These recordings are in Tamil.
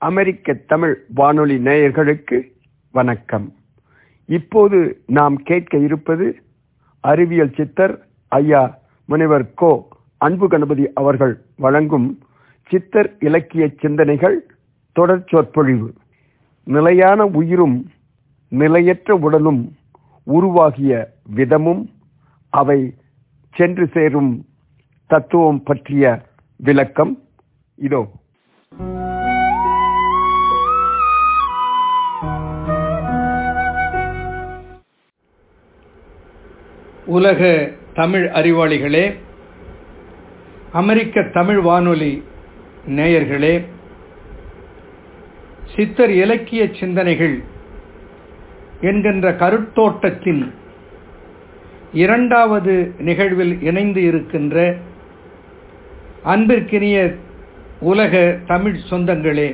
அமெரிக்க தமிழ் வானொலி நேயர்களுக்கு வணக்கம். இப்போது நாம் கேட்க இருப்பது அறிவியல் சித்தர் ஐயா முனைவர் கோ அன்பு கணபதி அவர்கள் வழங்கும் சித்தர் இலக்கிய சிந்தனைகள் தொடர் சொற்பொழிவு. நிலையான உயிரும் நிலையற்ற உடலும் உருவாகிய விதமும் அவை சென்று சேரும் தத்துவம் பற்றிய விளக்கம். இதோ. உலக தமிழ் அறிவாளிகளே அமெரிக்க தமிழ் வானொலி நேயர்களே சித்தர் இலக்கிய சிந்தனைகள் என்கின்ற கருத்தோட்டத்தின் இரண்டாவது நிகழ்வில் இணைந்து இருக்கின்ற அன்பிற்கினிய உலக தமிழ் சொந்தங்களே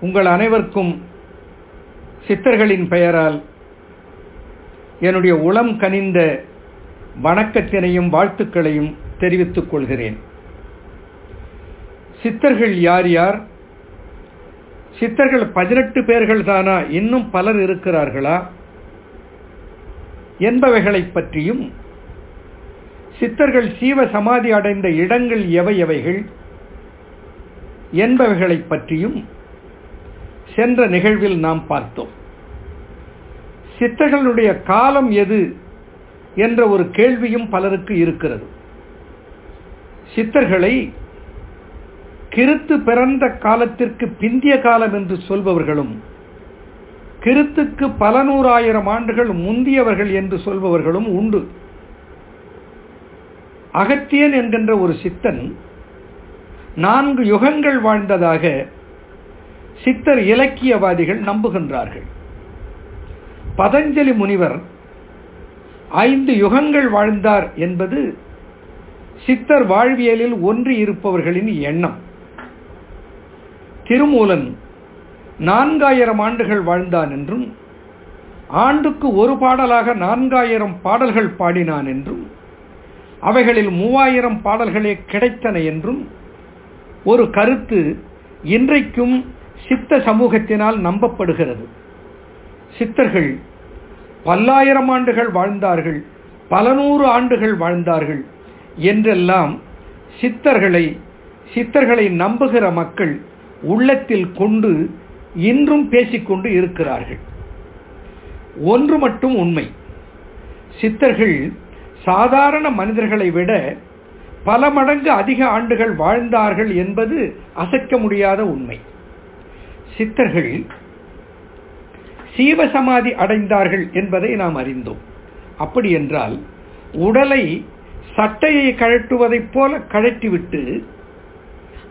உங்கள் அனைவருக்கும் சித்தர்களின் பெயரால் என்னுடைய உளம் கனிந்த வணக்கத்தினையும் வாழ்த்துக்களையும் தெரிவித்துக் கொள்கிறேன். சித்தர்கள் யார் யார்? சித்தர்கள் பதினெட்டு பேர்கள் தானா? இன்னும் பலர் இருக்கிறார்களா? என்பவைகளை பற்றியும் சித்தர்கள் சீவ சமாதி அடைந்த இடங்கள் எவை எவைகள் என்பவைகளை பற்றியும் சென்ற நிகழ்வில் நாம் பார்த்தோம். சித்தர்களுடைய காலம் எது என்ற ஒரு கேள்வியும் பலருக்கு இருக்கிறது. சித்தர்களை கிறித்து பிறந்த காலத்திற்கு பிந்திய காலம் என்று சொல்பவர்களும் கிறித்துக்கு பல நூறாயிரம் ஆண்டுகள் முந்தியவர்கள் என்று சொல்பவர்களும் உண்டு. அகத்தியன் என்கின்ற ஒரு சித்தன் நான்கு யுகங்கள் வாழ்ந்ததாக சித்தர் இலக்கியவாதிகள் நம்புகின்றார்கள். பதஞ்சலி முனிவர் ஐந்து யுகங்கள் வாழ்ந்தார் என்பது சித்தர் வாழ்வியலில் ஒன்று இருப்பவர்களின் எண்ணம். திருமூலன் நான்காயிரம் ஆண்டுகள் வாழ்ந்தான் என்றும் ஆண்டுக்கு ஒரு பாடலாக நான்காயிரம் பாடல்கள் பாடினான் என்றும் அவைகளில் மூவாயிரம் பாடல்களே கிடைத்தன என்றும் ஒரு கருத்து இன்றைக்கும் சித்த சமூகத்தினால் நம்பப்படுகிறது. சித்தர்கள் பல்லாயிரம் ஆண்டுகள் வாழ்ந்தார்கள் பல நூறு ஆண்டுகள் வாழ்ந்தார்கள் என்றெல்லாம் சித்தர்களை சித்தர்களை நம்புகிற மக்கள் உள்ளத்தில் கொண்டு இன்றும் பேசிக்கொண்டு இருக்கிறார்கள். ஒன்று மட்டும் உண்மை. சித்தர்கள் சாதாரண மனிதர்களை விட பல மடங்கு அதிக ஆண்டுகள் வாழ்ந்தார்கள் என்பது அசைக்க முடியாத உண்மை. சித்தர்கள் சீவசமாதி அடைந்தார்கள் என்பதை நாம் அறிந்தோம். அப்படி என்றால் உடலை சட்டையை கழட்டுவதைப் போல கழட்டிவிட்டு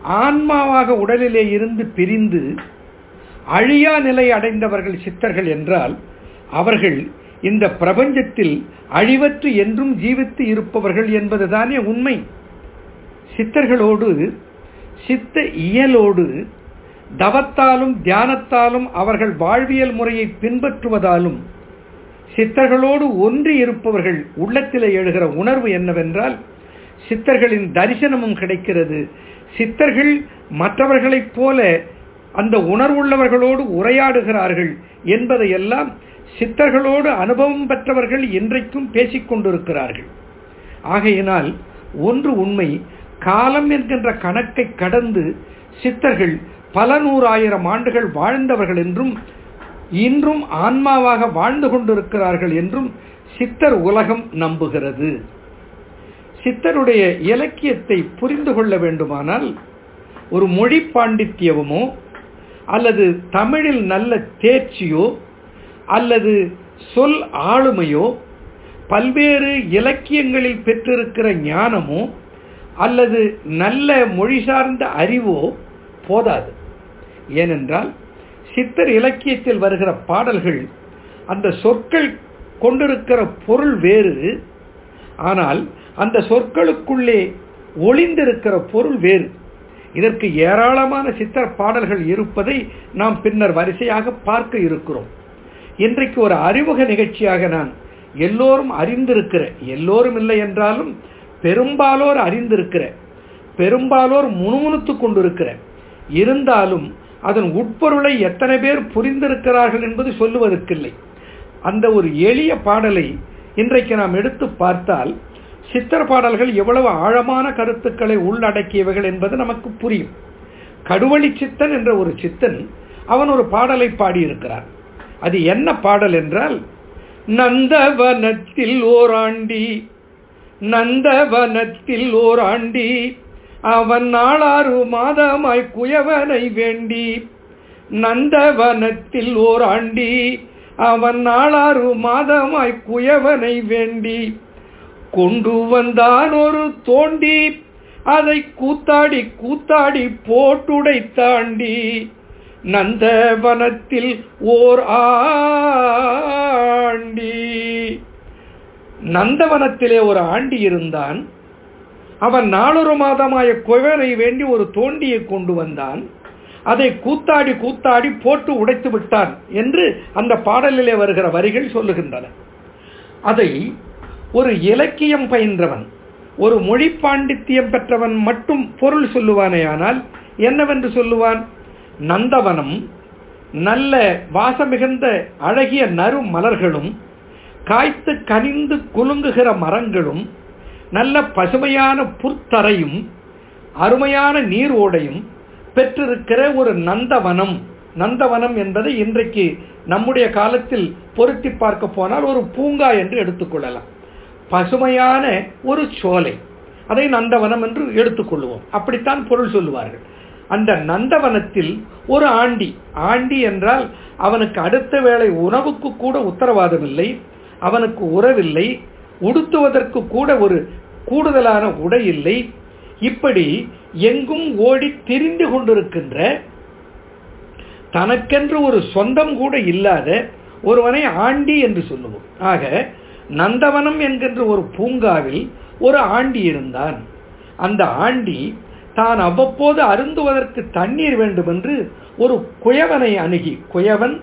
ஆன்மாவாக உடலிலே இருந்து பிரிந்து அழியா நிலை அடைந்தவர்கள் சித்தர்கள் என்றால் அவர்கள் இந்த பிரபஞ்சத்தில் அழிவற்று என்றும் ஜீவித்து இருப்பவர்கள் என்பதுதானே உண்மை. சித்தர்களோடு சித்த இயலோடு தவத்தாலும் தியானத்தாலும் அவர்கள் வாழ்வியல் முறையை பின்பற்றுவதாலும் சித்தர்களோடு ஒன்றி இருப்பவர்கள் உள்ளத்திலே எழுகிற உணர்வு என்னவென்றால் சித்தர்களின் தரிசனமும் கிடைக்கிறது. சித்தர்கள் மற்றவர்களைப் போல அந்த உணர்வுள்ளவர்களோடு உரையாடுகிறார்கள் என்பதையெல்லாம் சித்தர்களோடு அனுபவம் பெற்றவர்கள் இன்றைக்கும் பேசிக் கொண்டிருக்கிறார்கள். ஆகையினால் ஒன்று உண்மை காலம் என்கின்ற கணக்கை கடந்து சித்தர்கள் பல நூறாயிரம் ஆண்டுகள் வாழ்ந்தவர்கள் என்றும் இன்றும் ஆன்மாவாக வாழ்ந்து கொண்டிருக்கிறார்கள் என்றும் சித்தர் உலகம் நம்புகிறது. சித்தருடைய இலக்கியத்தை புரிந்து கொள்ள வேண்டுமானால் ஒரு மொழி பாண்டித்யமோ அல்லது தமிழில் நல்ல தேர்ச்சியோ அல்லது சொல் ஆளுமையோ பல்வேறு இலக்கியங்களில் பெற்றிருக்கிற ஞானமோ அல்லது நல்ல மொழி சார்ந்த அறிவோ போதாது. ஏனென்றால் சித்தர் இலக்கியத்தில் வருகிற பாடல்கள் அந்த சொற்கள் கொண்டிருக்கிற பொருள் வேறு ஆனால் அந்த சொற்களுக்குள்ளே ஒளிந்திருக்கிற பொருள் வேறு. இதற்கு ஏராளமான சித்தர் பாடல்கள் இருப்பதை நாம் பின்னர் வரிசையாக பார்க்க இருக்கிறோம். இன்றைக்கு ஒரு அறிமுக நிகழ்ச்சியாக நான் எல்லோரும் அறிந்திருக்கிற எல்லோரும் இல்லை என்றாலும் பெரும்பாலோர் அறிந்திருக்கிற பெரும்பாலோர் முணுமுணுத்துக் கொண்டிருக்கிற இருந்தாலும் அதன் உட்பொருளை எத்தனை பேர் புரிந்திருக்கிறார்கள் என்பது சொல்லுவதற்கில்லை. அந்த ஒரு எளிய பாடலை இன்றைக்கு நாம் எடுத்து பார்த்தால் சித்தர் பாடல்கள் எவ்வளவு ஆழமான கருத்துக்களை உள்ளடக்கியவைகள் என்பது நமக்கு புரியும். கடுவழி சித்தன் என்ற ஒரு சித்தன் அவன் ஒரு பாடலை பாடியிருக்கிறான். அது என்ன பாடல் என்றால் நந்தவனத்தில் ஓராண்டி நந்தவனத்தில் ஓராண்டி அவன் நாளாறு மாதமாய் குயவனை வேண்டி நந்தவனத்தில் ஓராண்டி. அவன் நாளாறு மாதமாய் குயவனை வேண்டி கொண்டு வந்தான் ஒரு தோண்டி. அதை கூத்தாடி கூத்தாடி போட்டுடை தாண்டி. நந்தவனத்தில் ஓர் ஆண்டி. நந்தவனத்திலே ஒரு ஆண்டி இருந்தான். அவன் நாளொரு மாதமாய குயவனை வேண்டி ஒரு தோண்டியை கொண்டு வந்தான். அதை கூத்தாடி கூத்தாடி போட்டு உடைத்து விட்டான் என்று அந்த பாடலிலே வருகிற வரிகள் சொல்லுகின்றன. அதை ஒரு இலக்கியம் பயின்றவன் ஒரு மொழி பாண்டித்தியம் பெற்றவன் மட்டும் பொருள் சொல்லுவானேயானால் என்னவென்று சொல்லுவான்? நந்தவனம் நல்ல வாசமிகுந்த அழகிய நறு மலர்களும் காய்த்து கனிந்து குலுங்குகிற மரங்களும் நல்ல பசுமையான புற்தரையும் அருமையான நீர் ஓடையும் பெற்றிருக்கிற ஒரு நந்தவனம். நந்தவனம் என்பதை இன்றைக்கு நம்முடைய காலத்தில் பொருத்தி பார்க்க போனால் ஒரு பூங்கா என்று எடுத்துக்கொள்ளலாம் பசுமையான ஒரு சோலை. அதை நந்தவனம் என்று எடுத்துக்கொள்வோம் அப்படித்தான் பொருள் சொல்லுவார்கள். அந்த நந்தவனத்தில் ஒரு ஆண்டி. ஆண்டி என்றால் அவனுக்கு அடுத்த வேளை உணவுக்கு கூட உத்தரவாதம் இல்லை அவனுக்கு உறவில்லை உடுத்துவதற்கு கூட ஒரு கூடுதலான உடை இல்லை. இப்படி எங்கும் ஓடி திரிந்து கொண்டிருக்கின்ற தனக்கென்று ஒரு சொந்தம் கூட இல்லாத ஒருவனை ஆண்டி என்று சொல்லுவோம். ஆக நந்தவனம் என்கின்ற ஒரு பூங்காவில் ஒரு ஆண்டி இருந்தான். அந்த ஆண்டி தான் அவ்வப்போது அருந்துவதற்கு தண்ணீர் வேண்டும் என்று ஒரு குயவனை அணுகி குயவன்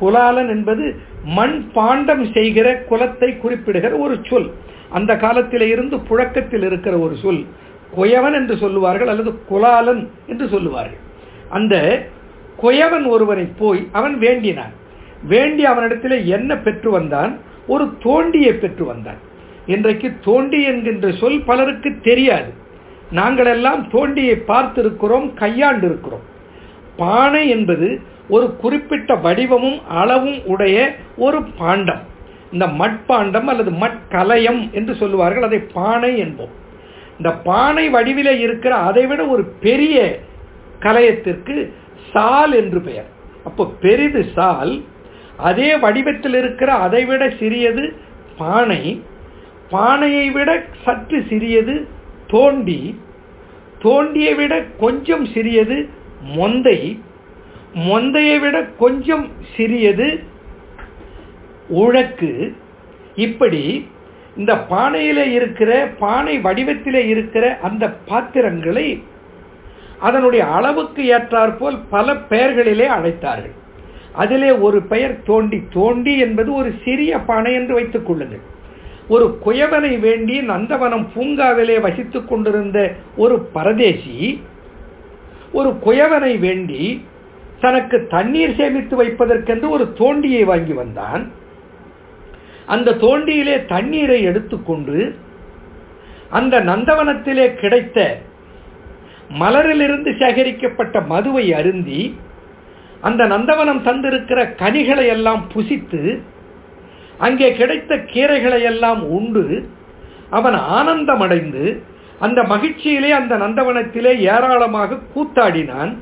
குலாலன் என்பது மண் பாண்டம் செய்கிற குலத்தை குறிப்பிடுகிற ஒரு சொல். அந்த காலத்தில் இருந்து புழக்கத்தில் இருக்கிற ஒரு சொல். குயவன் என்று சொல்லுவார்கள் அல்லது குலாலன் என்று சொல்லுவார்கள். அந்த குயவன் ஒருவனை போய் அவன் வேண்டினான். வேண்டி அவனிடத்தில் என்ன பெற்று வந்தான்? ஒரு தோண்டியை பெற்று வந்தான். இன்றைக்கு தோண்டி என்கின்ற சொல் பலருக்கு தெரியாது. நாங்களெல்லாம் தோண்டியை பார்த்திருக்கிறோம் கையாண்டு இருக்கிறோம் பானை என்பது ஒரு குறிப்பிட்ட வடிவமும் அளவும் உடைய ஒரு பாண்டம். இந்த மட்பாண்டம் அல்லது மட்கலயம் என்று சொல்லுவார்கள். அதை பானை என்போம். இந்த பானை வடிவிலே இருக்கிற அதைவிட ஒரு பெரிய கலையத்திற்கு சால் என்று பெயர். அப்போ பெரிது சால் அதே வடிவத்தில் இருக்கிற அதைவிட சிறியது பானை பானையை விட சற்று சிறியது தோண்டி தோண்டியை விட கொஞ்சம் சிறியது மொந்தை. மொந்தையை விட கொஞ்சம் சிறியது உழக்கு. இப்படி இந்த பானையில் இருக்கிற பானை வடிவத்தில் இருக்கிற அந்த பாத்திரங்களை அதனுடைய அளவுக்கு ஏற்றாற்போல் பல பெயர்களிலே அழைத்தார்கள். அதிலே ஒரு பெயர் தோண்டி தோண்டி என்பது ஒரு சிறிய பானை என்று வைத்துக் கொள்ளுங்கள். ஒரு குயவனை வேண்டி நந்தவனம் பூங்காவிலே வசித்துக் கொண்டிருந்த ஒரு பரதேசி ஒரு குயவனை வேண்டி தனக்கு தண்ணீர் சேமித்து வைப்பதற்கென்று ஒரு தோண்டியை வாங்கி வந்தான். அந்த தோண்டியிலே தண்ணீரை எடுத்துக்கொண்டு அந்த நந்தவனத்திலே கிடைத்த மலரிலிருந்து சேகரிக்கப்பட்ட மதுவை அருந்தி அந்த நந்தவனம் தந்திருக்கிற கனிகளை எல்லாம் புசித்து அங்கே கிடைத்த கீரைகளை எல்லாம் உண்டு. அவன் ஆனந்தமடைந்து அந்த மகிழ்ச்சியிலே அந்த நந்தவனத்திலே ஏராளமாக கூத்தாடினான்.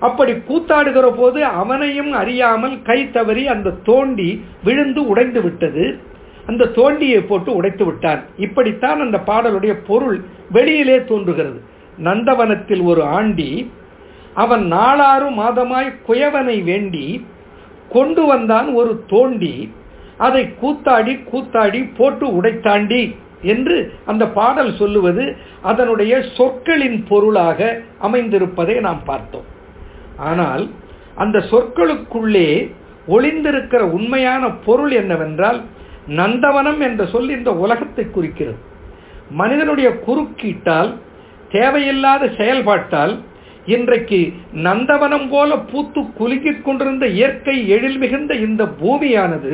அப்படி கூத்தாடுகிற போது அவனையும் அறியாமல் கை தவறி அந்த தோண்டி விழுந்து உடைந்து விட்டது. அந்த தோண்டியை போட்டு உடைத்து விட்டான். இப்படித்தான் அந்த பாடலுடைய பொருள் வெளியிலே தோன்றுகிறது. நந்தவனத்தில் ஒரு ஆண்டி அவன் நாளாறு மாதமாய் குயவனை வேண்டி கொண்டு வந்தான் ஒரு தோண்டி. அதை கூத்தாடி கூத்தாடி போட்டு உடைத்தாண்டி. என்று அந்த பாடல் சொல்லுவது அதனுடைய சொற்களின் பொருளாக அமைந்திருப்பதை நாம் பார்த்தோம். ஆனால் அந்த சொற்களுக்குள்ளே ஒளிந்திருக்கிற உண்மையான பொருள் என்னவென்றால் நந்தவனம் என்ற சொல் இந்த உலகத்தை குறிக்கிறது. மனிதனுடைய குறுக்கீட்டால் தேவையில்லாத செயல்பாட்டால் இன்றைக்கு நந்தவனம் போல பூத்து குலுக்கிக் கொண்டிருந்த இயற்கை எழில் மிகுந்த இந்த பூமியானது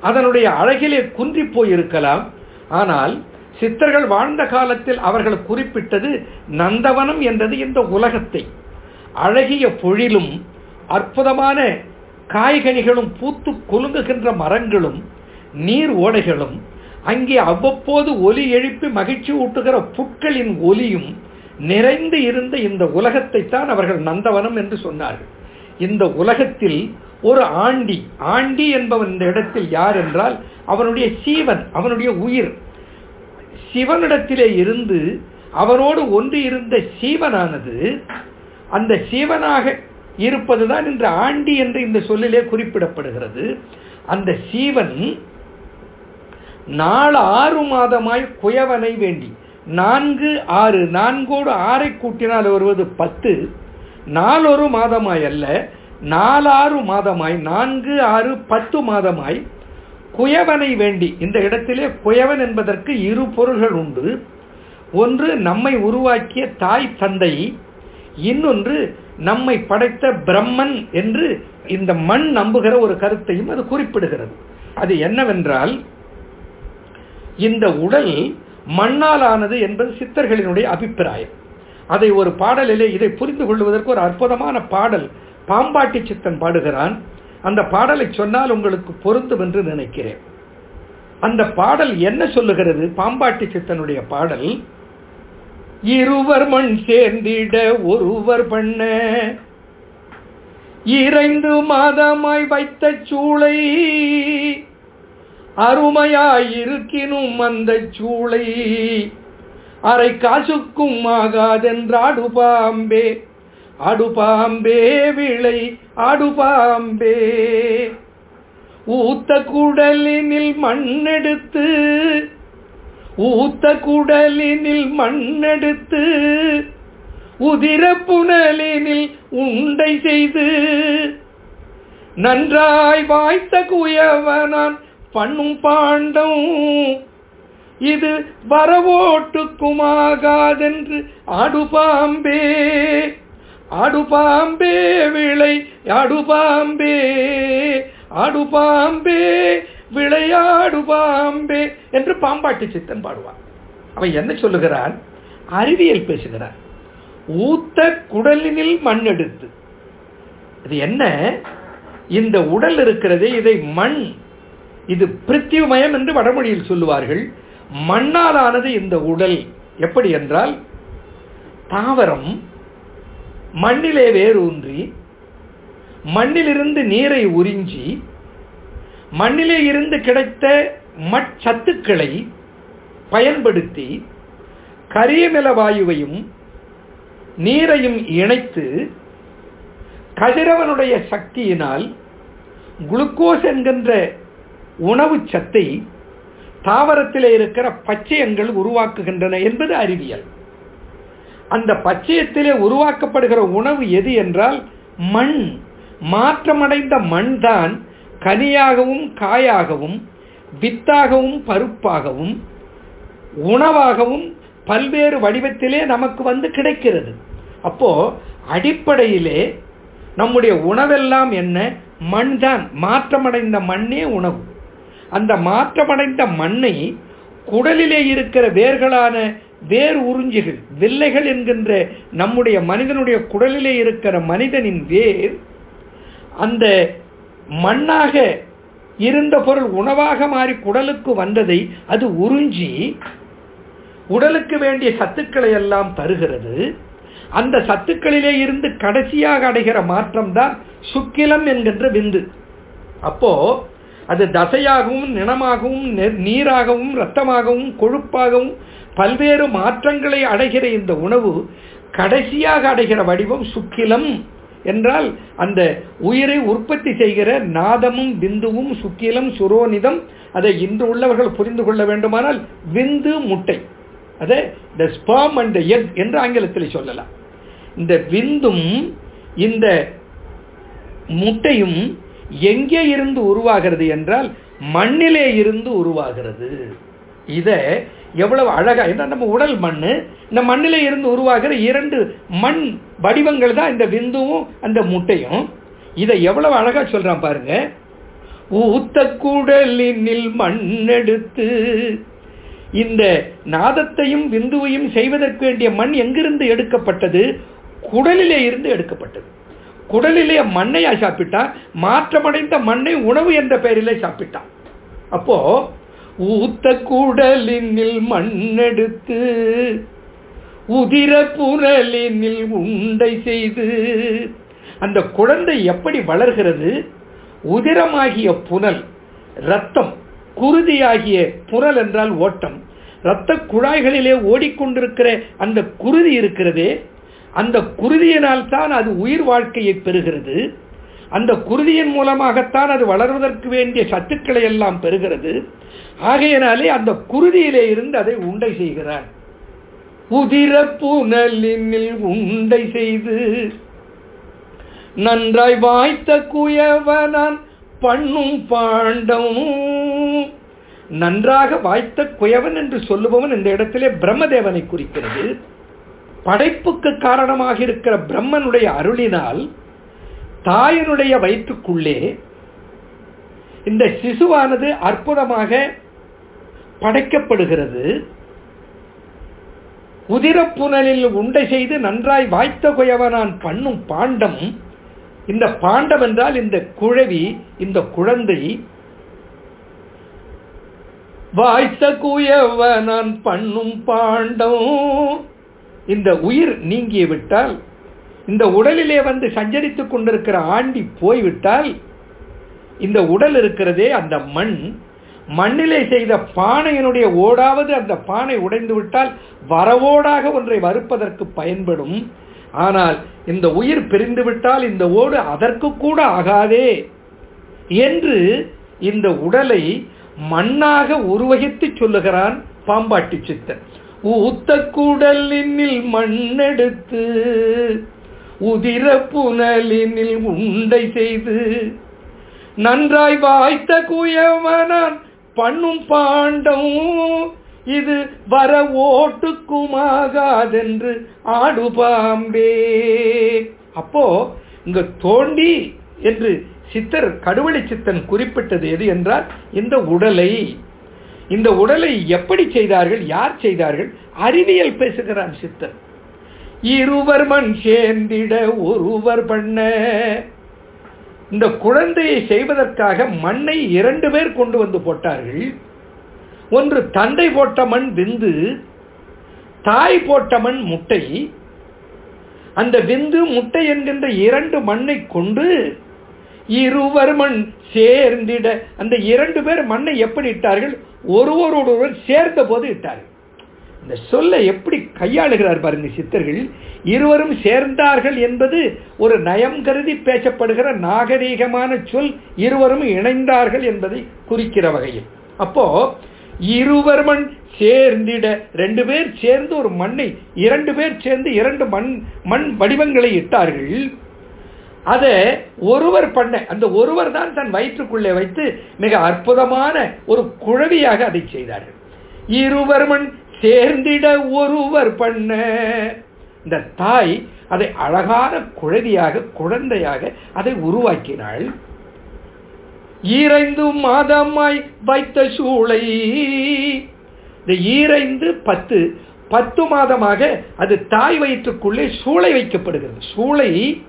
அதனுடைய அழகிலே குன்றி போயிருக்கலாம் ஆனால் சித்தர்கள் வாழ்ந்த காலத்தில் அவர்கள் குறிப்பிட்டது நந்தவனம் என்றது இந்த உலகத்தை. அழகிய பொழிலும் அற்புதமான காய்கனிகளும் பூத்து குலுங்குகின்ற மரங்களும் நீர் ஓடைகளும் அங்கே அவ்வப்போது ஒலி எழுப்பி மகிழ்ச்சி ஊட்டுகிற புட்களின் ஒலியும் நிறைந்து இருந்த இந்த உலகத்தைத்தான் அவர்கள் நந்தவனம் என்று சொன்னார்கள். இந்த உலகத்தில் ஒரு ஆண்டி ஆண்டி என்பவன் இந்த இடத்தில் யார் என்றால் அவனுடைய சீவன் அவனுடைய உயிர். சிவனிடத்திலே இருந்து அவனோடு ஒன்று இருந்த சீவனானது அந்த சீவனாக இருப்பதுதான் இந்த ஆண்டி என்று இந்த சொல்லிலே குறிப்பிடப்படுகிறது. அந்த சீவன் நாலு ஆறு மாதமாய் குயவனை வேண்டி நான்கு ஆறு நான்கோடு ஆறை கூட்டினால் வருவது பத்து நாலொரு மாதமாய் அல்ல நாலாறு மாதமாய் நான்கு ஆறு பத்து மாதமாய் குயவனை வேண்டி இந்த இடத்திலே குயவன் என்பதற்கு இரு பொருள்கள் உண்டு. ஒன்று நம்மை உருவாக்கிய தாய் தந்தை இன்னொன்று நம்மை படைத்த பிரம்மன் என்று இந்த மண் நம்புகிற ஒரு கருத்தையும் அது குறிப்பிடுகிறது. அது என்னவென்றால் இந்த உடல் மண்ணால் ஆனது என்பது சித்தர்களினுடைய அபிப்பிராயம். அதை ஒரு பாடலிலே இதை புரிந்து கொள்வதற்கு ஒரு அற்புதமான பாடல். பாம்பாட்டி சித்தன் பாடுகிறான். அந்த பாடலை சொன்னால் உங்களுக்கு பொருந்தும் என்று நினைக்கிறேன். அந்த பாடல் என்ன சொல்லுகிறது? பாம்பாட்டி சித்தனுடைய பாடல் இருவர் மண் சேர்ந்திட ஒருவர் பண்ண இறைந்து மாதமாய் வைத்த சூளை அருமையாயிருக்கினும் அந்த சூளை அரை காசுக்கும் ஆகாதென்றாடுபாம்பே அடுபாம்பே விளை அடுபாம்பே ஊத்த குடலினில் மண்ணெடுத்து ஊத்த குடலினில் மண்ணெடுத்து உதிர புனலினில் உண்டை செய்து நன்றாய் வாய்த்த குயவனான் பண்ணும் பாண்டம். இது வரவோட்டுக்குமாகாதென்று ஆடுபாம்பே. ஆடுபாம்பே விளை ஆடுபாம்பே ஆடுபாம்பே விளையாடுபாம்பே என்று பாம்பாட்டி சித்தன் பாடுவான். அவன் என்ன சொல்லுகிறான்? அறிவியல் பேசுகிறான். ஊத்த குடலினில் மண் எடுத்து. இது என்ன? இந்த உடல் இருக்கிறது இதை மண். இது பிருத்திவமயம் என்று வடமொழியில் சொல்லுவார்கள். மண்ணாலானது இந்த உடல். எப்படி என்றால் தாவரம் மண்ணிலே வேரூன்றி மண்ணிலிருந்து நீரை உறிஞ்சி மண்ணிலே இருந்து கிடைத்த மட்சத்துக்களை பயன்படுத்தி கரியமில வாயுவையும் நீரையும் இணைத்து கதிரவனுடைய சக்தியினால் குளுக்கோஸ் என்கின்ற உணவு சத்தை தாவரத்திலே இருக்கிற பச்சையங்கள் உருவாக்குகின்றன என்பது அறிவியல். அந்த பச்சையத்திலே உருவாக்கப்படுகிற உணவு எது என்றால் மண். மாற்றமடைந்த மண் தான் கனியாகவும் காயாகவும் வித்தாகவும் பருப்பாகவும் உணவாகவும் பல்வேறு வடிவத்திலே நமக்கு வந்து கிடைக்கிறது. அப்போ அடிப்படையிலே நம்முடைய உணவெல்லாம் என்ன? மண் தான். மாற்றமடைந்த மண்ணே உணவு. அந்த மாற்றமடைந்த மண்ணை குடலிலே இருக்கிற வேர்களான வேர் உறிஞ்சுகள் வில்லைகள் என்கின்ற நம்முடைய மனிதனுடைய குடலிலே இருக்கிற மனிதனின் வேர் அந்த மண்ணாக இருந்த பொருள் உணவாக மாறி குடலுக்கு வந்ததை அது உறிஞ்சி உடலுக்கு வேண்டிய சத்துக்களை எல்லாம் தருகிறது. அந்த சத்துக்களிலே இருந்து கடைசியாக அடைகிற மாற்றம் தான் சுக்கிலம் என்கின்ற விந்து. அப்போ அது தசையாகவும் நினமாகவும் நீராகவும் இரத்தமாகவும் கொழுப்பாகவும் பல்வேறு மாற்றங்களை அடைகிற இந்த உணவு கடைசியாக அடைகிற வடிவம் சுக்கிலம் என்றால் அந்த உயிரை உற்பத்தி செய்கிற நாதமும் விந்துவும் சுக்கிலம் சுரோனிதம் அதை இன்று உள்ளவர்கள் புரிந்து கொள்ள வேண்டுமானால் விந்து முட்டை. அதை த ஸ்பர்ம் அண்ட் எக் என்று ஆங்கிலத்தில் சொல்லலாம். இந்த விந்தும் இந்த முட்டையும் எங்கே இருந்து உருவாகிறது என்றால் மண்ணிலே இருந்து உருவாகிறது. இதை எவ்வளவு அழகாக ஏன்னா நம்ம உடல் மண் இந்த மண்ணில் இருந்து உருவாகிற இரண்டு மண் வடிவங்கள் தான் இந்த விந்துவும் அந்த முட்டையும். இதை எவ்வளவு அழகாக சொல்கிறான் பாருங்க. ஊத்த குடலினில் மண்ணெடுத்து இந்த நாதத்தையும் விந்துவையும் செய்வதற்கு வேண்டிய மண் எங்கிருந்து எடுக்கப்பட்டது? குடலிலே இருந்து எடுக்கப்பட்டது. குடலிலே மண்ணையா சாப்பிட்டா மாற்றமடைந்த மண்ணை உணவு என்ற பெயரிலே சாப்பிட்டான் அப்போது ஊத்த குடலினில் மண்ணெடுத்து உதிர புரலினில் உண்டை செய்து அந்த குழந்தை எப்படி வளர்கிறது? உதிரமாகிய புனல் ரத்தம் குருதியாகிய புனல் என்றால் ஓட்டம். இரத்த குழாய்களிலே ஓடிக்கொண்டிருக்கிற அந்த குருதி இருக்கிறதே அந்த குருதியினால் தான் அது உயிர் வாழ்க்கையை பெறுகிறது. அந்த குருதியின் மூலமாகத்தான் அது வளர்வதற்கு வேண்டிய சத்துக்களை எல்லாம் பெறுகிறது. ஆகையினாலே அந்த குருதியிலே இருந்து அதை உண்டை செய்கிறார். உதிர புனலினில் உண்டை செய்து நன்றாய் வாய்த்த குயவனான் பண்ணும் பாண்டம். நன்றாக வாய்த்த குயவன் என்று சொல்லுபவன் இந்த இடத்திலே பிரம்மதேவனை குறிக்கிறது. படைப்புக்கு காரணமாக இருக்கிற பிரம்மனுடைய அருளினால் தாயனுடைய வயிற்றுக்குள்ளே இந்த சிசுவானது அற்புதமாக படைக்கப்படுகிறது. உதிரப்புனலில் உண்டை செய்து நன்றாய் வாய்த்த குயவனான் பண்ணும் பாண்டம். இந்த பாண்டம் என்றால் இந்த குழவி இந்த குழந்தை. வாய்த்த குயவனான் பண்ணும் பாண்டம். இந்த உயிர் நீங்கிய விட்டால் இந்த உடலிலே வந்து சஞ்சரித்துக் கொண்டிருக்கிற ஆண்டி போய்விட்டால் இந்த உடல் இருக்கிறதே அந்த மண். மண்ணிலே செய்த பானையினுடைய ஓடாவது அந்த பானை உடைந்து விட்டால் வரவோடாக ஒன்றை வறுப்பதற்கு பயன்படும். ஆனால் இந்த உயிர் பிரிந்து விட்டால் இந்த ஓடு அதற்கு கூட ஆகாதே என்று இந்த உடலை மண்ணாக உருவகித்து சொல்லுகிறான் பாம்பாட்டி சித்தன். ஊத்தக்கூடல் குடலினில் மண்ணெடுத்து உதிர புனலினில் உண்டை செய்து நன்றாய் வாய்த்த குயவனான் பண்ணும் பாண்டம் இது வர ஓட்டுக்குமாகாதென்று ஆடு பாம்பே அப்போ இங்க தோண்டி என்று சித்தர் கடுவழி சித்தன் குறிப்பிட்டது எது என்றால் இந்த உடலை. இந்த உடலை எப்படி செய்தார்கள் யார் செய்தார்கள்? அறிவியல் பேசுகிறான் சித்தர் இருவர் மண் சேர்ந்திட ஒருவர் பண்ண. இந்த குழந்தையை செய்வதற்காக மண்ணை இரண்டு பேர் கொண்டு வந்து போட்டார்கள். ஒன்று தந்தை போட்ட மண் விந்து தாய் போட்ட மண் முட்டை. அந்த விந்து முட்டை என்கின்ற இரண்டு மண்ணை கொண்டு இருவர் மண் சேர்ந்திட அந்த இரண்டு பேர் மண்ணை எப்படி இட்டார்கள்? ஒருவரோடொருவர் சேர்ந்த போது இட்டார்கள். இந்த சொல்லை எப்படி கையாளுகிறார் பாருங்க சித்தர்கள். இருவரும் சேர்ந்தார்கள் என்பது ஒரு நயம் கருதி பேசப்படுகிற நாகரீகமான சொல். இருவரும் இணைந்தார்கள் என்பதை குறிக்கிற வகையில். அப்போ இருவர் மண் சேர்ந்திட ரெண்டு பேர் சேர்ந்து ஒரு மண்ணை இரண்டு பேர் சேர்ந்து இரண்டு மண் மண் வடிவங்களை இட்டார்கள். அதை ஒருவர் பண்ண அந்த ஒருவர் தான் தன் வயிற்றுக்குள்ளே வைத்து மிக அற்புதமான ஒரு குழவியாக அதை செய்தார்கள். இருவர் மண் சேர்ந்திட ஒருவர் பண்ண. இந்த தாய் அதை அழகான குழவியாக குழந்தையாக அதை உருவாக்கினாள். ஈரைந்து மாதமாய் வைத்த சூளை. இந்த ஈரைந்து பத்து பத்து மாதமாக அது தாய் வயிற்றுக்குள்ளே சூளை வைக்கப்படுகிறது. சூளை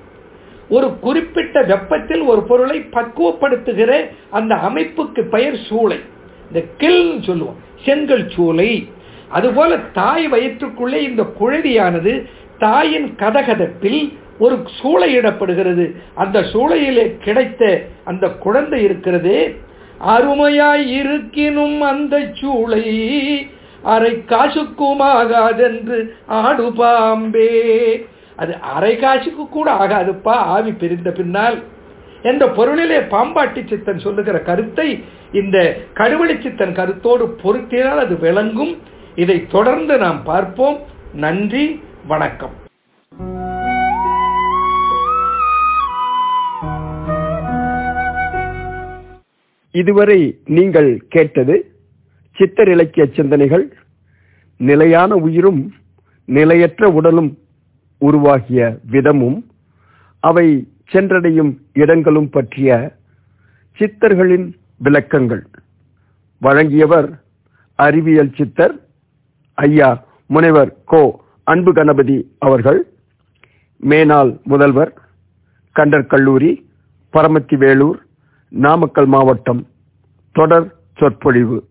ஒரு குறிப்பிட்ட வெப்பத்தில் ஒரு பொருளை பக்குவப்படுத்துகிற அந்த அமைப்புக்கு பெயர் சூளை. இந்த கில் சொல்லுவோம். செங்கல் சூளை. அதுபோல தாய் வயிற்றுக்குள்ளே இந்த குழவியானது தாயின் கதகதப்பில் ஒரு சூளையிடப்படுகிறது. அந்த சூளையிலே கிடைத்த அந்த குழந்தை இருக்கிறதே. அருமையாய் இருக்கினும் அந்த சூளை அரை காசுக்கும் ஆகாதென்று ஆடு பாம்பே அது அரை காசுக்கு கூட ஆகாதுப்பா ஆவி பிரிந்த பின்னால். என்ற பொருளிலே பாம்பாட்டி சித்தன் சொல்லுகிற கருத்தை இந்த கடுவழி சித்தன் கருத்தோடு பொருத்தினால் அது விளங்கும். இதை தொடர்ந்து நாம் பார்ப்போம். நன்றி வணக்கம். இதுவரை நீங்கள் கேட்டது சித்தர் இலக்கிய சிந்தனைகள். நிலையான உயிரும் நிலையற்ற உடலும் உருவாகிய விதமும் அவை சென்றடையும் இடங்களும் பற்றிய சித்தர்களின் விளக்கங்கள். வழங்கியவர் அறிவியல் சித்தர் ஐயா முனைவர் கோ அன்பு கணபதி அவர்கள் மேனாள் முதல்வர் கண்டர் கல்லூரி பரமத்தி வேலூர் நாமக்கல் மாவட்டம் தொடர் சொற்பொழிவு.